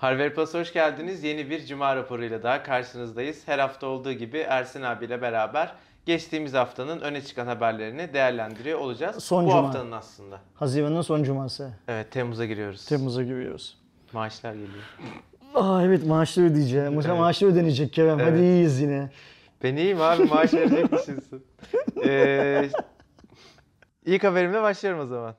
Harvard Plus hoş geldiniz. Yeni bir Cuma raporuyla daha karşınızdayız. Her hafta olduğu gibi Ersin abiyle beraber geçtiğimiz haftanın öne çıkan haberlerini değerlendiriyor olacağız. Son Bu Cuma. haftanın aslında. Haziran'ın son cuması. Evet Temmuz'a giriyoruz. Temmuz'a giriyoruz. Maaşlar geliyor. Aa evet maaşları ödeyeceğim. Evet. Maaşları ödenecek Kerem. Evet. Hadi iyiyiz yine. Ben iyiyim abi maaş verecek misinsin? Ee, ilk haberimle başlıyorum o zaman.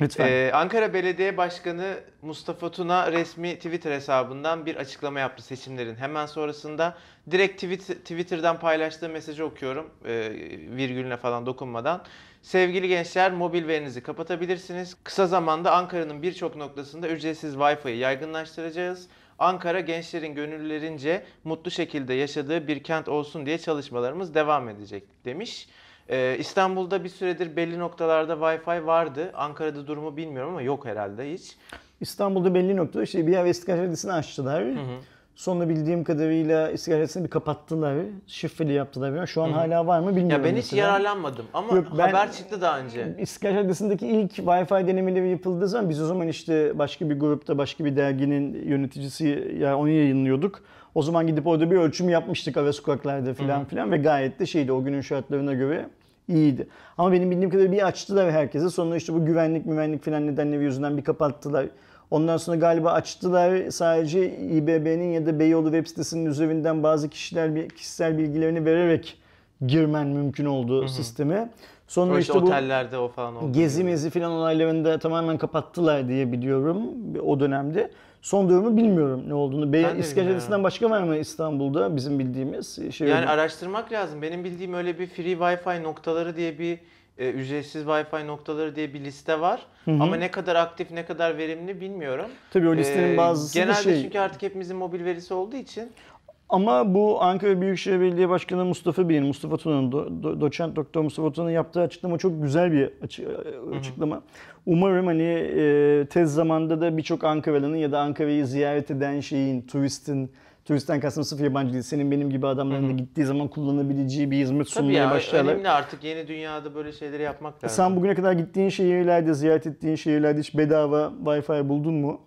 Lütfen. Ee, Ankara Belediye Başkanı Mustafa Tuna resmi Twitter hesabından bir açıklama yaptı seçimlerin hemen sonrasında. Direkt tweet, Twitter'dan paylaştığı mesajı okuyorum e, virgülüne falan dokunmadan. Sevgili gençler mobil verinizi kapatabilirsiniz. Kısa zamanda Ankara'nın birçok noktasında ücretsiz Wi-Fi'yi yaygınlaştıracağız. Ankara gençlerin gönüllerince mutlu şekilde yaşadığı bir kent olsun diye çalışmalarımız devam edecek demiş. Ee, İstanbul'da bir süredir belli noktalarda Wi-Fi vardı. Ankara'da durumu bilmiyorum ama yok herhalde hiç. İstanbul'da belli noktada işte bir yer İstiklal Caddesi'ni açtılar. Sonra bildiğim kadarıyla İstiklal Caddesi'ni bir kapattılar. Şifreli yaptılar. Şu an hala var mı bilmiyorum. Ya ben hiç mesela. yararlanmadım ama Yok, ben- haber çıktı daha önce. İstiklal Caddesi'ndeki ilk Wi-Fi denemeleri yapıldığı zaman biz o zaman işte başka bir grupta, başka bir derginin yöneticisi yani onu yayınlıyorduk. O zaman gidip orada bir ölçüm yapmıştık ara sokaklarda falan filan ve gayet de şeydi o günün şartlarına göre iyiydi. Ama benim bildiğim kadarıyla bir açtılar herkese. Sonra işte bu güvenlik güvenlik filan nedenleri yüzünden bir kapattılar. Ondan sonra galiba açtılar sadece İBB'nin ya da Beyoğlu web sitesinin üzerinden bazı kişiler kişisel bilgilerini vererek girmen mümkün olduğu sisteme. Sonra O işte, işte bu otellerde o falan oldu. Gezi mezi filan olaylarında tamamen kapattılar diye biliyorum o dönemde. Son durumu bilmiyorum ne olduğunu. Bilmiyorum. Caddesi'nden başka var mı İstanbul'da bizim bildiğimiz? Şey Yani araştırmak lazım. Benim bildiğim öyle bir free Wi-Fi noktaları diye bir e, ücretsiz Wi-Fi noktaları diye bir liste var. Ama ne kadar aktif, ne kadar verimli bilmiyorum. Tabii o listenin Ee, bazısı Genelde şey. çünkü artık hepimizin mobil verisi olduğu için Ama bu Ankara Büyükşehir Belediye Başkanı Mustafa Bey'in, Mustafa Tuna'nın, do- do- doçent doktor Mustafa Tuna'nın yaptığı açıklama çok güzel bir açı- açıklama. Umarım hani e, tez zamanda da birçok Ankaralı'nın ya da Ankara'yı ziyaret eden şeyin, turistin, turistten kastım sırf yabancı değil, senin benim gibi adamların da gittiği zaman kullanabileceği bir hizmet tabii sunmaya ya başlarlar. önemli artık yeni dünyada böyle şeyleri yapmak lazım. Sen bugüne kadar gittiğin şehirlerde, ziyaret ettiğin şehirlerde hiç bedava Wi-Fi buldun mu?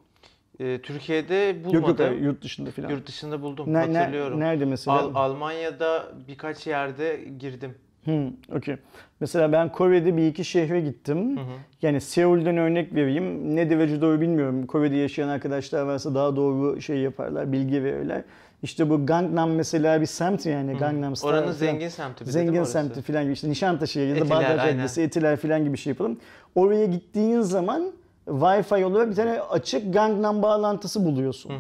Ee, Türkiye'de bulmadım. Yok yok yurt dışında falan. Yurt dışında buldum. Ne- ne- hatırlıyorum. nerede mesela? Al- Almanya'da birkaç yerde girdim. Hmm, okey. Mesela ben Kore'de bir iki şehre gittim. Yani Seul'den örnek vereyim. Ne derece doğru bilmiyorum. Kore'de yaşayan arkadaşlar varsa daha doğru şey yaparlar, bilgi verirler. İşte bu Gangnam mesela bir semt yani Gangnam Style. Oranın falan. zengin semti Zengin semti falan gibi işte Nişantaşı ya da Bağdat. Caddesi, Etiler falan gibi şey yapalım. Oraya gittiğin zaman Wi-Fi olarak bir tane açık Gangnam bağlantısı buluyorsun.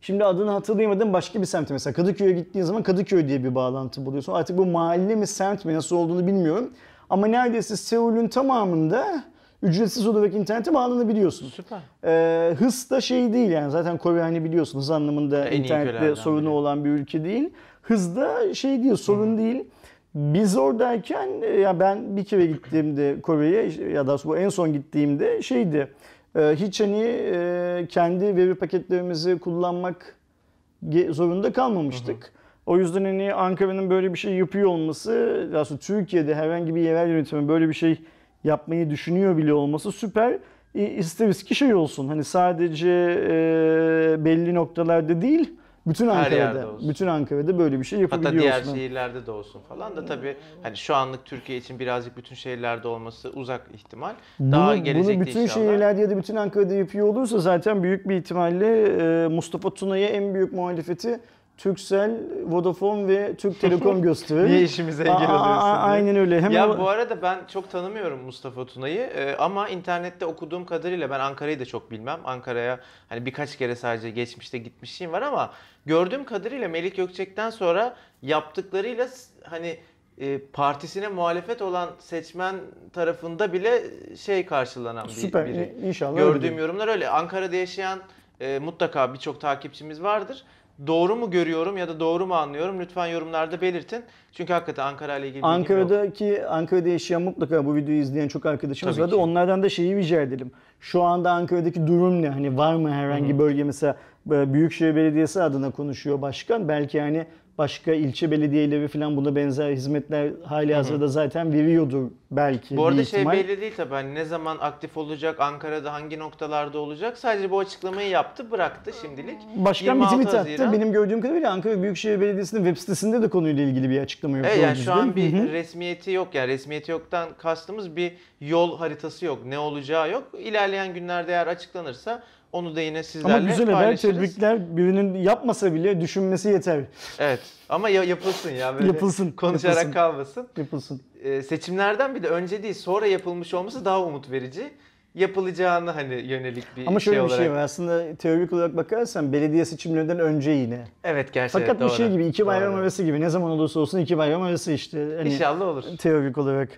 Şimdi adını hatırlayamadığım başka bir semte mesela Kadıköy'e gittiğin zaman Kadıköy diye bir bağlantı buluyorsun. Artık bu mahalle mi semt mi nasıl olduğunu bilmiyorum. Ama neredeyse Seul'ün tamamında ücretsiz olarak internete bağlanabiliyorsun. Süper. Ee, hız da şey değil yani zaten Kore hani biliyorsun hız anlamında En internette sorunu biri. olan bir ülke değil. Hız da şey değil sorun değil. Biz oradayken e, ya ben bir kere gittiğimde Kore'ye ya da bu en son gittiğimde şeydi e, hiç hani e, kendi veri paketlerimizi kullanmak zorunda kalmamıştık. O yüzden hani Ankara'nın böyle bir şey yapıyor olması, aslında Türkiye'de herhangi bir yerel yönetimin böyle bir şey yapmayı düşünüyor bile olması süper. İsteriz ki şey olsun. Hani sadece belli noktalarda değil, bütün Ankara'da, olsun. bütün Ankara'da böyle bir şey Hatta yapabiliyorsun. diğer şehirlerde de olsun falan da tabii hani şu anlık Türkiye için birazcık bütün şehirlerde olması uzak ihtimal. Daha bunu, gelecekte bunu bütün inşallah. şehirlerde ya da bütün Ankara'da yapıyor olursa zaten büyük bir ihtimalle e, Mustafa Tuna'ya en büyük muhalefeti Turkcell, Vodafone ve Türk Telekom gösterir. Niye işimize engel aa, oluyorsun. Aynen öyle. Hem ya o- bu arada ben çok tanımıyorum Mustafa Tuna'yı Ee, ama internette okuduğum kadarıyla ben Ankara'yı da çok bilmem. Ankara'ya hani birkaç kere sadece geçmişte gitmişliğim var ama gördüğüm kadarıyla Melik Gökçek'ten sonra yaptıklarıyla hani e, partisine muhalefet olan seçmen tarafında bile şey karşılanan bir Süper. biri. İnşallah. Gördüğüm yorumlar öyle. Ankara'da yaşayan e, mutlaka birçok takipçimiz vardır. Doğru mu görüyorum ya da doğru mu anlıyorum? Lütfen yorumlarda belirtin. Çünkü hakikaten Ankara ile ilgili. Ankara'daki Ankara'da yaşayan mutlaka bu videoyu izleyen çok arkadaşımız Tabii vardı. ki. Onlardan da şeyi rica edelim. Şu anda Ankara'daki durum ne? Hani var mı herhangi bölge mesela e, Büyükşehir Belediyesi adına konuşuyor başkan. Belki hani başka ilçe belediyeleri falan buna benzer hizmetler hali hazırda zaten veriyordur belki. Bu arada şey ihtimal. belli değil tabii hani ne zaman aktif olacak, Ankara'da hangi noktalarda olacak. Sadece bu açıklamayı yaptı, bıraktı şimdilik. Başkan bir 26 tweet attı. Benim gördüğüm kadarıyla Ankara Büyükşehir Belediyesi'nin web sitesinde de konuyla ilgili bir açıklama yok. Evet yani şu an bir resmiyeti yok yani resmiyeti yoktan kastımız bir yol haritası yok. Ne olacağı yok. İlerleyen günlerde eğer açıklanırsa onu da yine sizlerle Ama güzel haber, paylaşırız. tebrikler. Birinin yapmasa bile düşünmesi yeter. Evet ama ya, yapılsın ya böyle Yapılsın, konuşarak yapılsın. kalmasın. Yapılsın. Ee, seçimlerden bir de önce değil sonra yapılmış olması daha umut verici. Yapılacağını hani yönelik bir Ama şöyle şey bir olarak. şey var aslında teorik olarak bakarsan belediye seçimlerinden önce yine. Evet gerçekten Fakat bu şey doğru. gibi iki bayram Doğru. arası gibi ne zaman olursa olsun iki bayram arası işte. Hani İnşallah olur. Teorik olarak.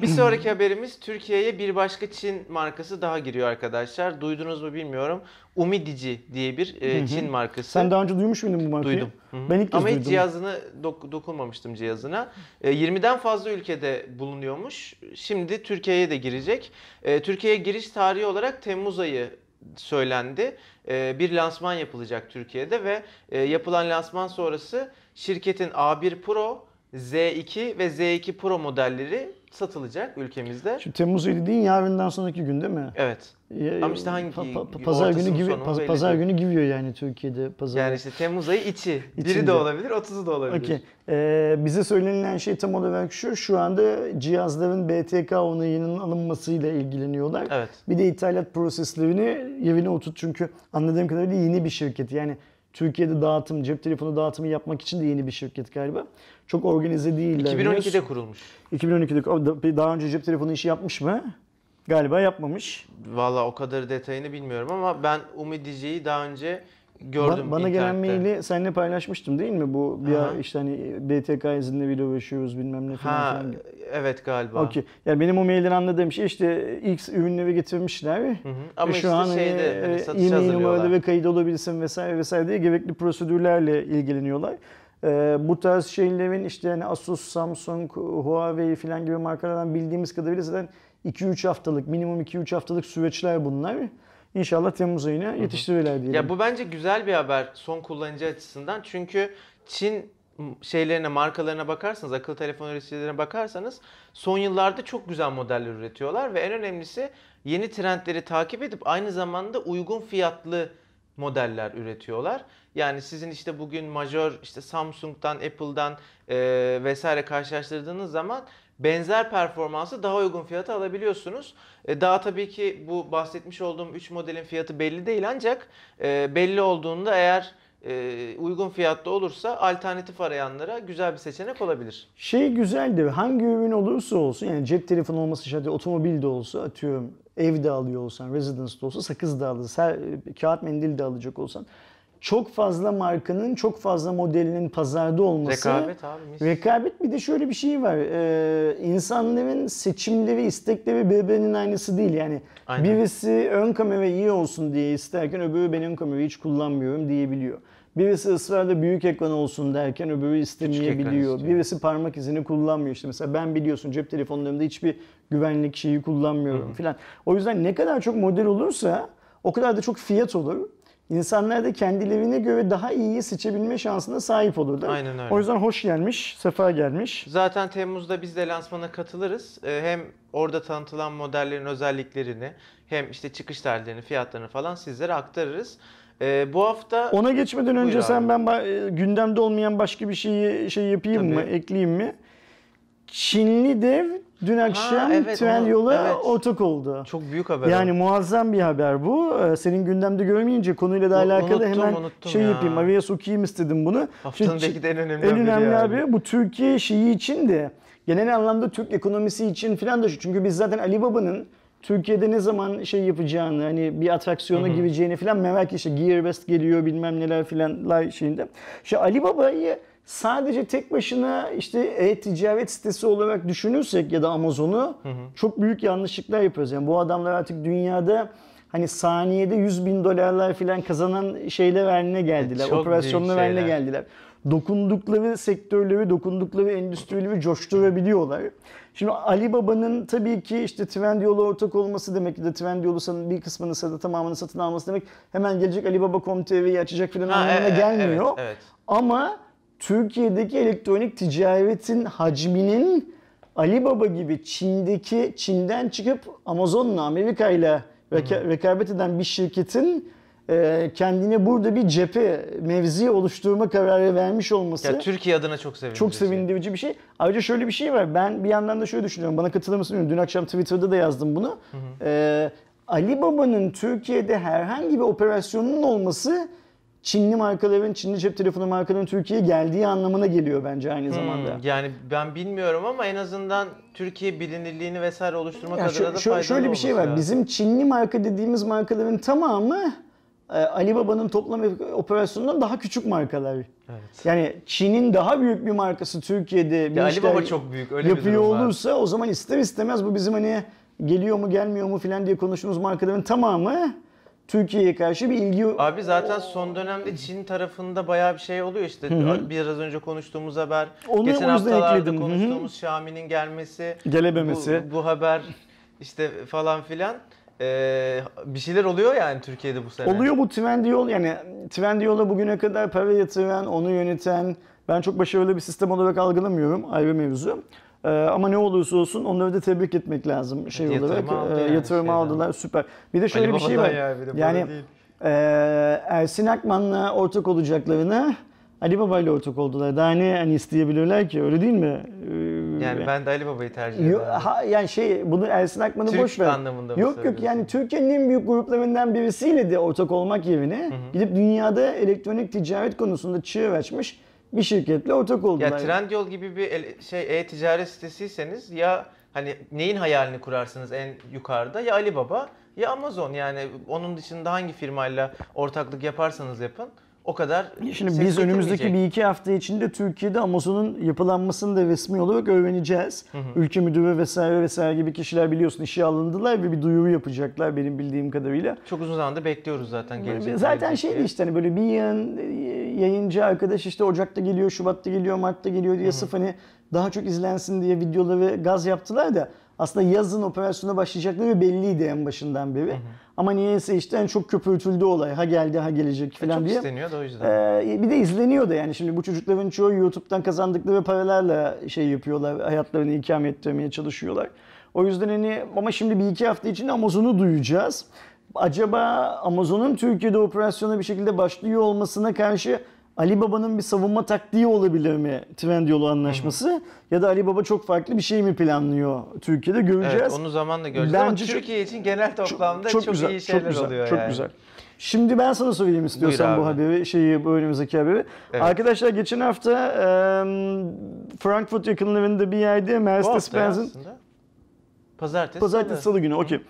Bir sonraki haberimiz Türkiye'ye bir başka Çin markası daha giriyor arkadaşlar. Duydunuz mu bilmiyorum. Umidici diye bir e, Çin markası. Sen daha önce duymuş muydun bu markayı? Duydum. Ben ilk kez Ama hiç duydum. cihazını dok- dokunmamıştım cihazına. E, 20'den fazla ülkede bulunuyormuş. Şimdi Türkiye'ye de girecek. E, Türkiye'ye giriş tarihi olarak Temmuz ayı söylendi. E, bir lansman yapılacak Türkiye'de ve e, yapılan lansman sonrası şirketin A1 Pro, Z2 ve Z2 Pro modelleri satılacak ülkemizde. Şu Temmuz ayı dediğin yarından sonraki gün değil mi? Evet. Ya- Ama işte hangi pa- pa- pazar günü gibi paz- pazar değil. günü giriyor yani Türkiye'de pazar. Yani işte Temmuz ayı içi. Biri de olabilir, 30'u da olabilir. Okey. Ee, bize söylenilen şey tam olarak şu. Şu anda cihazların BTK onayının alınmasıyla ilgileniyorlar. Evet. Bir de ithalat proseslerini yerine oturt. Çünkü anladığım kadarıyla yeni bir şirket. Yani Türkiye'de dağıtım, cep telefonu dağıtımı yapmak için de yeni bir şirket galiba. Çok organize değiller. 2012'de henüz. kurulmuş. 2012'de O da- daha önce cep telefonu işi yapmış mı? Galiba yapmamış. Valla o kadar detayını bilmiyorum ama ben Umidici'yi daha önce gördüm Ba- Bana gelen maili seninle paylaşmıştım değil mi? Bu bir ara işte hani BTK izinleriyle uğraşıyoruz bilmem ne falan Ha filan. evet galiba. Okey. Yani benim o mailden anladığım şey işte X ürünleri getirmişler. Hı hı. Ama Ve işte şu an şeyde hani, hani e, satışa e-mail hazırlıyorlar. ve kayıt olabilsin vesaire vesaire diye gerekli prosedürlerle ilgileniyorlar. Ee, bu tarz şeylerin işte hani Asus, Samsung, Huawei filan gibi markalardan bildiğimiz kadarıyla zaten 2-3 haftalık, minimum 2-3 haftalık süreçler bunlar. İnşallah Temmuz ayına yetiştirirler diyelim. Ya bu bence güzel bir haber son kullanıcı açısından. Çünkü Çin şeylerine, markalarına bakarsanız, akıllı telefon üreticilerine bakarsanız son yıllarda çok güzel modeller üretiyorlar ve en önemlisi yeni trendleri takip edip aynı zamanda uygun fiyatlı modeller üretiyorlar. Yani sizin işte bugün majör işte Samsung'dan, Apple'dan e, vesaire karşılaştırdığınız zaman benzer performansı daha uygun fiyata alabiliyorsunuz. E, daha tabii ki bu bahsetmiş olduğum 3 modelin fiyatı belli değil ancak e, belli olduğunda eğer e, uygun fiyatta olursa alternatif arayanlara güzel bir seçenek olabilir. Şey güzeldi. Hangi ürün olursa olsun yani cep telefonu olması şart otomobil de olsa atıyorum evde alıyor olsan, residence'da olsa sakız da alırsan, kağıt mendil de alacak olsan çok fazla markanın, çok fazla modelinin pazarda olması Rekabet abi mis. Rekabet bir de şöyle bir şey var. Ee, insanların seçimleri, istekleri birbirinin aynısı değil. Yani Aynen. birisi ön kamera iyi olsun diye isterken öbürü ben ön kamerayı hiç kullanmıyorum diyebiliyor. Birisi ısrarla büyük ekran olsun derken öbürü istemeyebiliyor. Birisi parmak izini kullanmıyor. İşte mesela ben biliyorsun cep telefonlarımda hiçbir güvenlik şeyi kullanmıyorum filan. O yüzden ne kadar çok model olursa o kadar da çok fiyat olur. İnsanlar da kendilerine göre daha iyiyi seçebilme şansına sahip olurlar. Aynen öyle. O yüzden hoş gelmiş, sefa gelmiş. Zaten Temmuz'da biz de lansmana katılırız. Ee, Hem orada tanıtılan modellerin özelliklerini hem işte çıkış tarihlerini, fiyatlarını falan sizlere aktarırız. Ee, Bu hafta Ona geçmeden önce Buyur sen abi. ben e, gündemde olmayan başka bir şeyi şey yapayım mı, Tabii. ekleyeyim mi? Çinli dev dün akşam evet, Trendyol'a evet. ortak oldu. çok büyük haber. Yani o. muazzam bir haber bu. Ee, Senin gündemde görmeyince konuyla da alakalı unuttum, hemen unuttum şey ya. yapayım, araya sokayım istedim bunu. Haftanın Şimdi- belki de en önemli en haberi önemli yani. abi bu Türkiye şeyi için de genel anlamda Türk ekonomisi için filan da şu. Çünkü biz zaten Ali Baba'nın Türkiye'de ne zaman şey yapacağını hani bir atraksiyona gireceğini filan merak işte Gear West geliyor bilmem neler filanlar şeyinde. İşte Ali Baba'yı sadece tek başına işte e-ticaret sitesi olarak düşünürsek ya da Amazon'u çok büyük yanlışlıklar yapıyoruz. Yani bu adamlar artık dünyada hani saniyede 100 bin dolarlar filan kazanan şeyler haline geldiler. Çok operasyonlar haline geldiler dokundukları sektörleri, dokundukları endüstrileri coşturabiliyorlar. Şimdi Ali Baba'nın tabii ki işte Trendyol'a ortak olması demek ya da Trendyol'u bir kısmını satın tamamını satın alması demek hemen gelecek Ali Baba.com.tr'yi açacak falan anlamına e- e- gelmiyor. evet, evet. Ama Türkiye'deki elektronik ticaretin hacminin Alibaba gibi Çin'deki Çin'den çıkıp Amazon'la Amerika ile reka- rekabet eden bir şirketin e, kendine burada bir cephe mevzi oluşturma kararı vermiş olması Ya Türkiye adına çok sevindirici. çok sevindirici bir şey. Ayrıca şöyle bir şey var. Ben bir yandan da şöyle düşünüyorum. Bana katılır mısın bilmiyorum. Dün akşam Twitter'da da yazdım bunu. Ee, Ali Baba'nın Türkiye'de herhangi bir operasyonunun olması Çinli markaların, Çinli cep telefonu markalarının Türkiye'ye geldiği anlamına geliyor bence aynı zamanda. Hmm, yani ben bilmiyorum ama en azından Türkiye bilinirliğini vesaire oluşturmak Ya adına da faydalı şöyle bir şey var. lazım. Bizim Çinli marka dediğimiz markaların tamamı e, Ali Baba'nın toplam operasyonundan daha küçük markalar. Evet. Yani Çin'in daha büyük bir markası Türkiye'de bir Ya Ali Baba çok büyük öyle bir yapıyor var. olursa o zaman ister istemez bu bizim hani geliyor mu gelmiyor mu filan diye konuştuğumuz markaların tamamı Türkiye'ye karşı bir ilgi Abi zaten son dönemde Çin tarafında bayağı bir şey oluyor işte. Biraz önce konuştuğumuz haber, Onu geçen haftalarda ekledim. Konuştuğumuz Xiaomi'nin gelmesi, gelememesi. bu, bu haber işte falan filan. Ee, bir şeyler oluyor yani Türkiye'de bu sene. Oluyor bu Trendyol yani Trendyol'a bugüne kadar para yatıran, onu yöneten ben çok başarılı bir sistem olarak algılamıyorum ayrı mevzu. Ee, ama ne olursa olsun onları da tebrik etmek lazım şey Yatırım olarak. aldı Ee, yani yatırım şeyden. aldılar süper. Bir de şöyle Ali bir şey var. ya, bir de yani değil. e, Ersin Akman'la ortak olacaklarına Ali Baba ile ortak oldular. Daha ne hani isteyebilirler ki öyle değil mi? Ee, Yani ben de Ali Baba'yı tercih Yo- ederim. ha, yani şey bunu Ersin Akman'ı Türk boş ver. anlamında mı Yok yok yani Türkiye'nin en büyük gruplarından birisiyle de ortak olmak yerine gidip dünyada elektronik ticaret konusunda çığır açmış bir şirketle ortak oldular. Ya Trendyol gibi bir şey e-ticaret sitesiyseniz ya hani neyin hayalini kurarsınız en yukarıda? Ya Alibaba ya Amazon. Yani onun dışında hangi firmayla ortaklık yaparsanız yapın o kadar Şimdi biz önümüzdeki bir iki hafta içinde Türkiye'de Amazon'un yapılanmasını da resmi olarak öğreneceğiz. Ülke müdürü vesaire vesaire gibi kişiler biliyorsun işe alındılar ve bir duyuru yapacaklar benim bildiğim kadarıyla. çok uzun zamandır bekliyoruz zaten gelecek. Zaten şeydi işte hani böyle bir yayın, yayıncı arkadaş işte Ocak'ta geliyor, Şubat'ta geliyor, Mart'ta geliyor diye sırf hani daha çok izlensin diye videoları gaz yaptılar da aslında yazın operasyona başlayacakları belliydi en başından beri. Ama niyeyse işte en çok köpürtüldü olay. Ha geldi ha gelecek E, falan çok diye. isteniyor da o yüzden. Ee, bir de izleniyor da yani şimdi bu çocukların çoğu YouTube'dan kazandıkları paralarla şey yapıyorlar, hayatlarını ikame ettirmeye çalışıyorlar. O yüzden hani ama şimdi bir iki hafta içinde Amazon'u duyacağız. Acaba Amazon'un Türkiye'de operasyona bir şekilde başlıyor olmasına karşı Ali Baba'nın bir savunma taktiği olabilir mi Trendyol anlaşması? Ya da Ali Baba çok farklı bir şey mi planlıyor Türkiye'de göreceğiz. Evet onu zamanla göreceğiz ama Bence çok- Türkiye için genel toplamda çok, güzel, iyi şeyler çok güzel, oluyor çok yani. güzel. Şimdi ben sana söyleyeyim istiyorsan bu haberi, şeyi bu önümüzdeki haberi. Evet. Arkadaşlar geçen hafta e, Frankfurt yakınlarında bir yerde Mercedes-Benz'in. Pazartesi, Pazartesi salı. salı günü okey.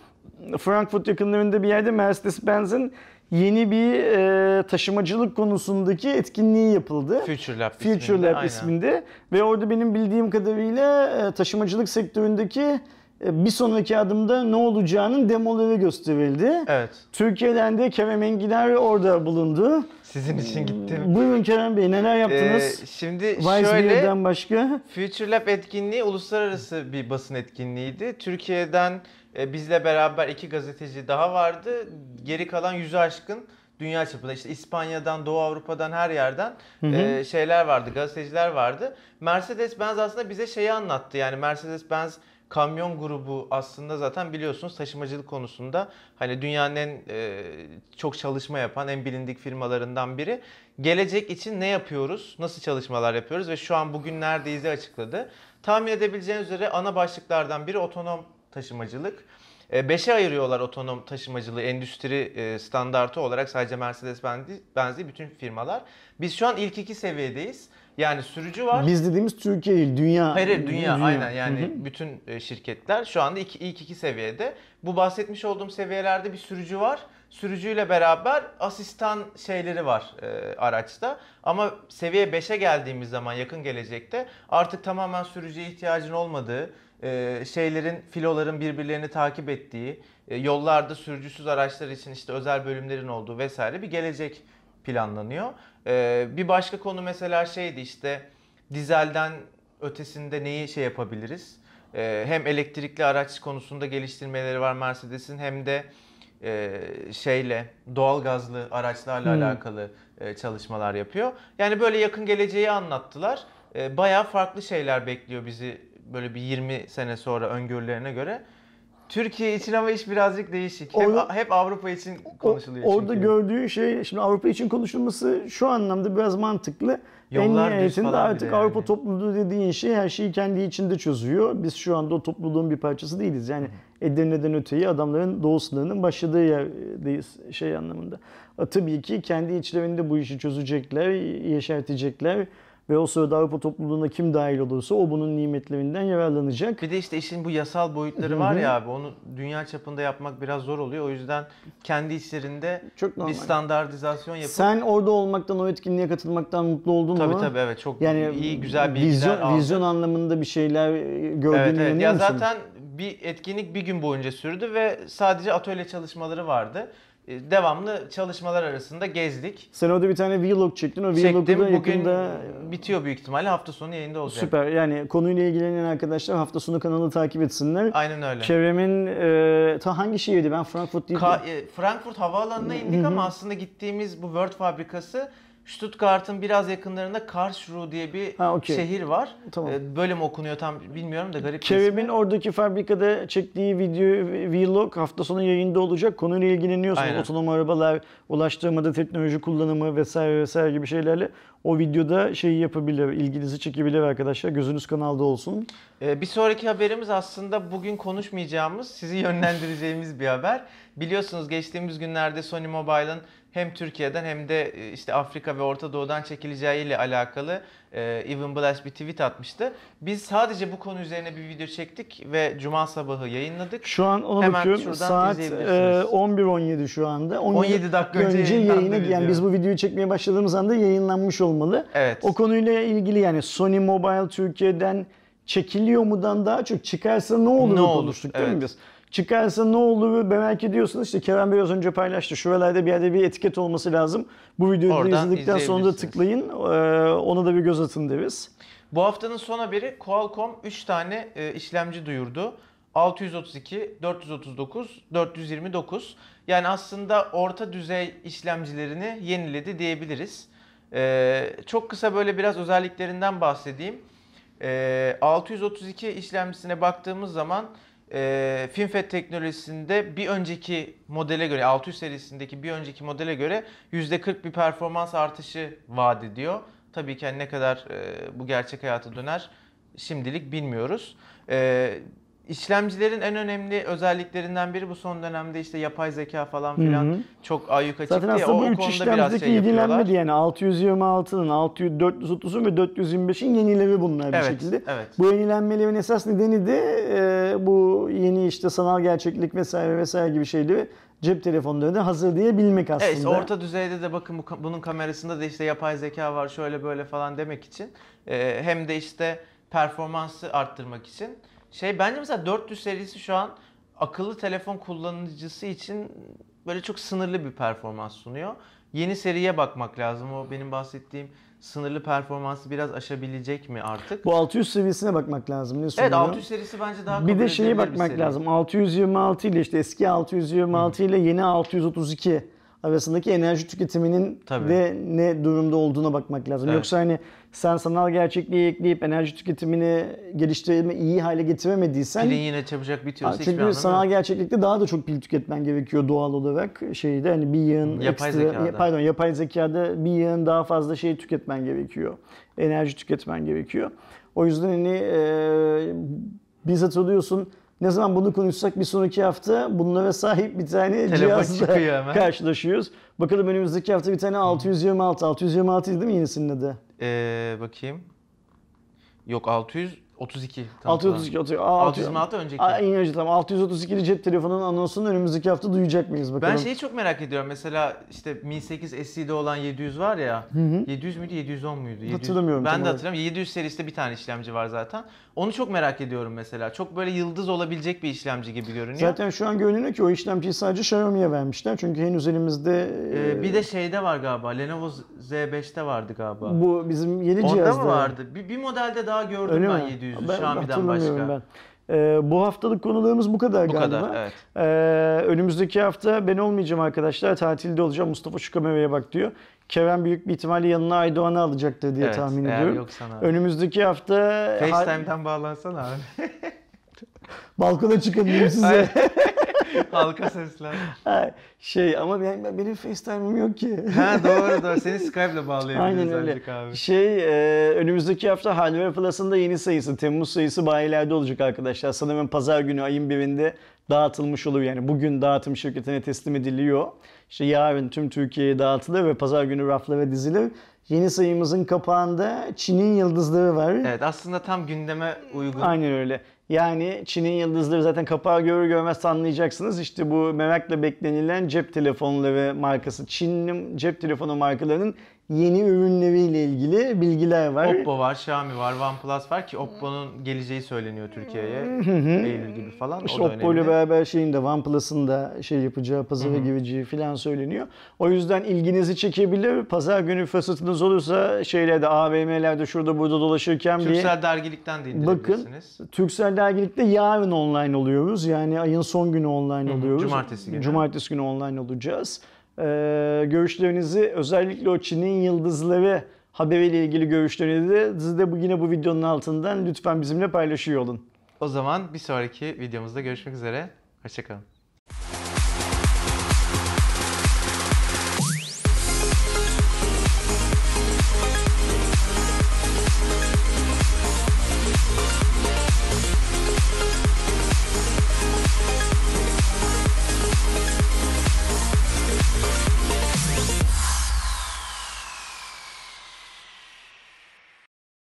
Frankfurt yakınlarında bir yerde Mercedes-Benz'in yeni bir e, taşımacılık konusundaki etkinliği yapıldı. Future Lab Future isminde, Lab aynen. isminde ve orada benim bildiğim kadarıyla e, taşımacılık sektöründeki e, bir sonraki adımda ne olacağının demoları gösterildi. Evet. Türkiye'den de Kerem Enginar orada bulundu. Sizin için gittim. Buyurun Kerem Bey neler yaptınız? Ee, şimdi Vice şöyle başka. Future Lab etkinliği uluslararası bir basın etkinliğiydi. Türkiye'den bizle beraber iki gazeteci daha vardı. Geri kalan yüzü aşkın dünya çapında işte İspanya'dan, Doğu Avrupa'dan her yerden e, şeyler vardı, gazeteciler vardı. Mercedes-Benz aslında bize şeyi anlattı. Yani Mercedes-Benz kamyon grubu aslında zaten biliyorsunuz taşımacılık konusunda hani dünyanın en e, çok çalışma yapan en bilindik firmalarından biri. Gelecek için ne yapıyoruz? Nasıl çalışmalar yapıyoruz ve şu an bugün neredeyiz açıkladı. Tahmin edebileceğiniz üzere ana başlıklardan biri otonom taşımacılık. E, Beşe ayırıyorlar otonom taşımacılığı endüstri e, standartı olarak sadece Mercedes-Benz değil bütün firmalar. Biz şu an ilk iki seviyedeyiz. Yani sürücü var. Biz dediğimiz Türkiye değil, dünya. Hayır, hayır, dünya, aynen yani Hı hı. bütün e, şirketler şu anda iki, ilk iki seviyede. Bu bahsetmiş olduğum seviyelerde bir sürücü var. Sürücüyle beraber asistan şeyleri var e, araçta. Ama seviye 5'e geldiğimiz zaman yakın gelecekte artık tamamen sürücüye ihtiyacın olmadığı, e, şeylerin, filoların birbirlerini takip ettiği, e, yollarda sürücüsüz araçlar için işte özel bölümlerin olduğu vesaire bir gelecek planlanıyor. E, bir başka konu mesela şeydi işte dizelden ötesinde neyi şey yapabiliriz? Ee, hem elektrikli araç konusunda geliştirmeleri var Mercedes'in hem de e, şeyle doğalgazlı araçlarla Hmm. alakalı e, çalışmalar yapıyor. Yani böyle yakın geleceği anlattılar. E, bayağı farklı şeyler bekliyor bizi böyle bir 20 sene sonra öngörülerine göre. Türkiye için ama iş birazcık değişik. Hep, Orada- hep Avrupa için konuşuluyor Orada çünkü. gördüğün şey şimdi Avrupa için konuşulması şu anlamda biraz mantıklı. Yollar en düz nihayetinde falan bir artık de Avrupa yani. topluluğu dediğin şey her şeyi kendi içinde çözüyor. Biz şu anda o topluluğun bir parçası değiliz. Yani Edirne'den öteyi adamların doğu sınırının başladığı yerdeyiz şey anlamında. E, Tabii ki kendi içlerinde bu işi çözecekler, yeşertecekler ve o sırada Avrupa topluluğuna kim dahil olursa o bunun nimetlerinden yararlanacak. Bir de işte işin bu yasal boyutları var ya abi onu dünya çapında yapmak biraz zor oluyor. O yüzden kendi içlerinde Çok normal. bir standartizasyon yapıp Sen orada olmaktan, o etkinliğe katılmaktan mutlu oldun tabii mu? tabii evet çok Yani iyi güzel bilgiler vizyon, aldım. vizyon anlamında bir şeyler gördüğüne Evet, evet. Ya musun? zaten bir etkinlik bir gün boyunca sürdü ve sadece atölye çalışmaları vardı. E, Devamlı çalışmalar arasında gezdik. Sen orada bir tane vlog çektin. O vlogu da yakında bitiyor büyük ihtimalle. Hafta sonu yayında olacak. süper. Yani konuyla ilgilenen arkadaşlar hafta sonu kanalı takip etsinler. Aynen öyle. Kerem'in e, ta hangi şehirdi? Ben Frankfurt değil. Ka- e, Frankfurt havaalanına indik ama aslında gittiğimiz bu Word fabrikası Stuttgart'ın biraz yakınlarında Karlsruhe diye bir Ha, okey. şehir var. Tamam. E, Böyle mi okunuyor tam bilmiyorum da garip Kerem'in oradaki fabrikada çektiği video vlog hafta sonu yayında olacak. Konuyla ilgileniyorsan Aynen. otonom arabalar, ulaştırmada teknoloji kullanımı vesaire vesaire gibi şeylerle o videoda şeyi yapabilir, ilginizi çekebilir arkadaşlar. Gözünüz kanalda olsun. Ee, Bir sonraki haberimiz aslında bugün konuşmayacağımız, sizi yönlendireceğimiz bir haber. Biliyorsunuz geçtiğimiz günlerde Sony Mobile'ın hem Türkiye'den hem de e, işte Afrika ve Orta Doğu'dan çekileceğiyle alakalı e, Evan Blash bir tweet atmıştı. Biz sadece bu konu üzerine bir video çektik ve cuma sabahı yayınladık. Şu an ona Hemen bakıyorum. Saat e, 11.17 şu anda. 17 dakika önce yayınlandı yayına, video. yani biz bu videoyu çekmeye başladığımız anda yayınlanmış olmalı. Evet. O konuyla ilgili yani Sony Mobile Türkiye'den çekiliyor mudan daha çok çıkarsa ne olur Ne olur, konuştuk değil mi evet. biz? Çıkarsa ne olur merak ediyorsunuz. İşte Kerem biraz önce paylaştı. Şuralarda bir yerde bir etiket olması lazım. Bu videoyu da Oradan izledikten sonra da tıklayın. Ona da bir göz atın deriz. Bu haftanın son haberi Qualcomm 3 tane işlemci duyurdu. 632, 439, 429. Yani aslında orta düzey işlemcilerini yeniledi diyebiliriz. Çok kısa böyle biraz özelliklerinden bahsedeyim. E, 632 işlemcisine baktığımız zaman e, FinFET teknolojisinde bir önceki modele göre 600 serisindeki bir önceki modele göre %40 bir performans artışı vaat ediyor. Tabii ki hani ne kadar e, bu gerçek hayata döner şimdilik bilmiyoruz. E, işlemcilerin en önemli özelliklerinden biri bu son dönemde işte yapay zeka falan filan Hı hı. çok ayyuka çıktı Zaten ya. O, bu üç işlemcideki şey ilgilenmedi yani 626'nın, 600, 430'un ve 425'in yenileri bunlar bir Evet, şekilde. evet. Bu yenilenmelerin esas nedeni de e, bu yeni işte sanal gerçeklik vesaire vesaire gibi şeyleri cep telefonlarında hazırlayabilmek aslında. Evet, orta düzeyde de bakın bu, bunun kamerasında da işte yapay zeka var şöyle böyle falan demek için e, hem de işte performansı arttırmak için. Şey bence mesela 400 serisi şu an akıllı telefon kullanıcısı için böyle çok sınırlı bir performans sunuyor. Yeni seriye bakmak lazım. O benim bahsettiğim sınırlı performansı biraz aşabilecek mi artık? Bu 600 seviyesine bakmak lazım. Ne evet sunuyor? 600 serisi bence daha Bir de şeye bir bakmak seri. lazım. 626 ile işte eski 626 ile yeni 632 arasındaki enerji tüketiminin Tabii. de ne durumda olduğuna bakmak lazım. Evet. Yoksa hani sen sanal gerçekliği ekleyip enerji tüketimini geliştirme iyi hale getiremediysen Pilin yine çabucak bitiyorsa hiçbir çünkü sanal yok. gerçeklikte daha da çok pil tüketmen gerekiyor doğal olarak. Şeyde hani bir yığın Yapay ekstra, zekada. pardon yapay zekada bir yığın daha fazla şey tüketmen gerekiyor. Enerji tüketmen gerekiyor. O yüzden hani e, biz hatırlıyorsun ne zaman bunu konuşsak bir sonraki hafta bunlara sahip bir tane Telefon cihazla karşılaşıyoruz. Bakalım önümüzdeki hafta bir tane 626. 626 değil mi yenisinin adı? Ee, bakayım. Yok 632. Tam 632. 632. 626 önceki. Aa, en önce tamam. 632'li cep telefonunun anonsunu önümüzdeki hafta duyacak mıyız bakalım. Ben şeyi çok merak ediyorum. Mesela işte Mi 8 SE'de olan 700 var ya. 700 müydü 710 muydu? 700. Hatırlamıyorum Ben de olarak. hatırlamıyorum. 700 serisinde bir tane işlemci var zaten. Onu çok merak ediyorum mesela. Çok böyle yıldız olabilecek bir işlemci gibi görünüyor. Zaten şu an görünüyor ki o işlemciyi sadece Xiaomi'ye vermişler. Çünkü henüz elimizde Ee, e, bir de şeyde var galiba. Lenovo Z5'te vardı galiba. bu bizim yeni Onda cihazda. mı vardı? Bir, bir modelde daha gördüm Öyle ben mi? 700'ü Ben hatırlamıyorum başka. ben. Ee, bu haftalık konularımız bu kadar Bu galiba. kadar evet. Ee, önümüzdeki hafta ben olmayacağım arkadaşlar. Tatilde olacağım. Mustafa şu kameraya bak diyor. Kerem büyük bir ihtimalle yanına Aydoğan'ı alacaktır diye evet, tahmin ediyorum. yoksa abi. Önümüzdeki hafta FaceTime'den bağlansana abi. balkona çıkabilirim size. Halka sesler. Ha, şey ama ben, ben- benim FaceTime'ım yok ki. Ha doğru doğru. Seni Skype'la bağlayabiliriz Aynen öyle. abi. Şey e, önümüzdeki hafta Hardware Plus'ın da yeni sayısı Temmuz sayısı bayilerde olacak arkadaşlar. Sanırım pazar günü ayın birinde dağıtılmış olur yani. Bugün dağıtım şirketine teslim ediliyor. İşte yarın tüm Türkiye'ye dağıtılır ve pazar günü raflara dizilir. Yeni sayımızın kapağında Çin'in yıldızları var. Evet aslında tam gündeme uygun. Aynen öyle. Yani Çin'in yıldızları zaten kapağı görür görmez anlayacaksınız. İşte bu merakla beklenilen cep telefonları markası. Çin'in cep telefonu markalarının yeni ürünleriyle ilgili bilgiler var. Oppo var, Xiaomi var, OnePlus var ki Oppo'nun geleceği söyleniyor Türkiye'ye. Eylül gibi falan. İşte o da Oppo ile beraber şeyin de OnePlus'ın da şey yapacağı, pazara gireceği falan söyleniyor. O yüzden ilginizi çekebilir. Pazar günü fırsatınız olursa şeylerde, AVM'lerde şurada burada dolaşırken bir Türksel dergilikten de bakın. Türksel dergilikte yarın online oluyoruz. Yani ayın son günü online oluyoruz. cumartesi günü. Cumartesi günü online olacağız. Ee, görüşlerinizi özellikle o Çin'in yıldızları haberiyle ilgili görüşlerinizi de bu, yine bu videonun altından lütfen bizimle paylaşıyor olun. O zaman bir sonraki videomuzda görüşmek üzere. Hoşçakalın.